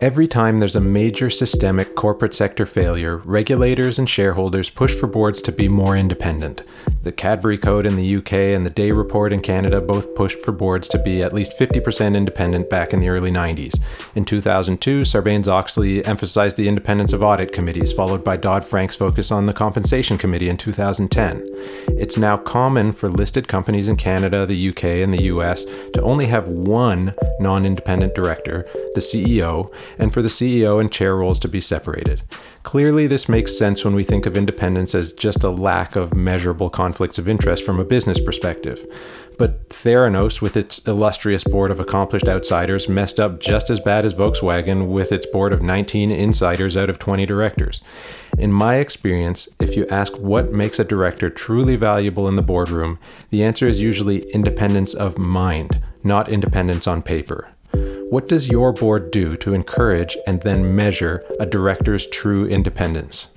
Every time there's a major systemic corporate sector failure, regulators and shareholders push for boards to be more independent. The Cadbury Code in the UK and the Dey Report in Canada both pushed for boards to be at least 50% independent back in the early 90s. In 2002, Sarbanes Oxley emphasized the independence of audit committees, followed by Dodd Frank's focus on the Compensation Committee in 2010. It's now common for listed companies in Canada, the UK, and the US to only have one non independent director, the CEO, and for the CEO and chair roles to be separated. Clearly, this makes sense when we think of independence as just a lack of measurable conflicts of interest from a business perspective. But Theranos, with its illustrious board of accomplished outsiders, messed up just as bad as Volkswagen with its board of 19 insiders out of 20 directors. In my experience, if you ask what makes a director truly valuable in the boardroom, the answer is usually independence of mind, not independence on paper. What does your board do to encourage and then measure a director's true independence?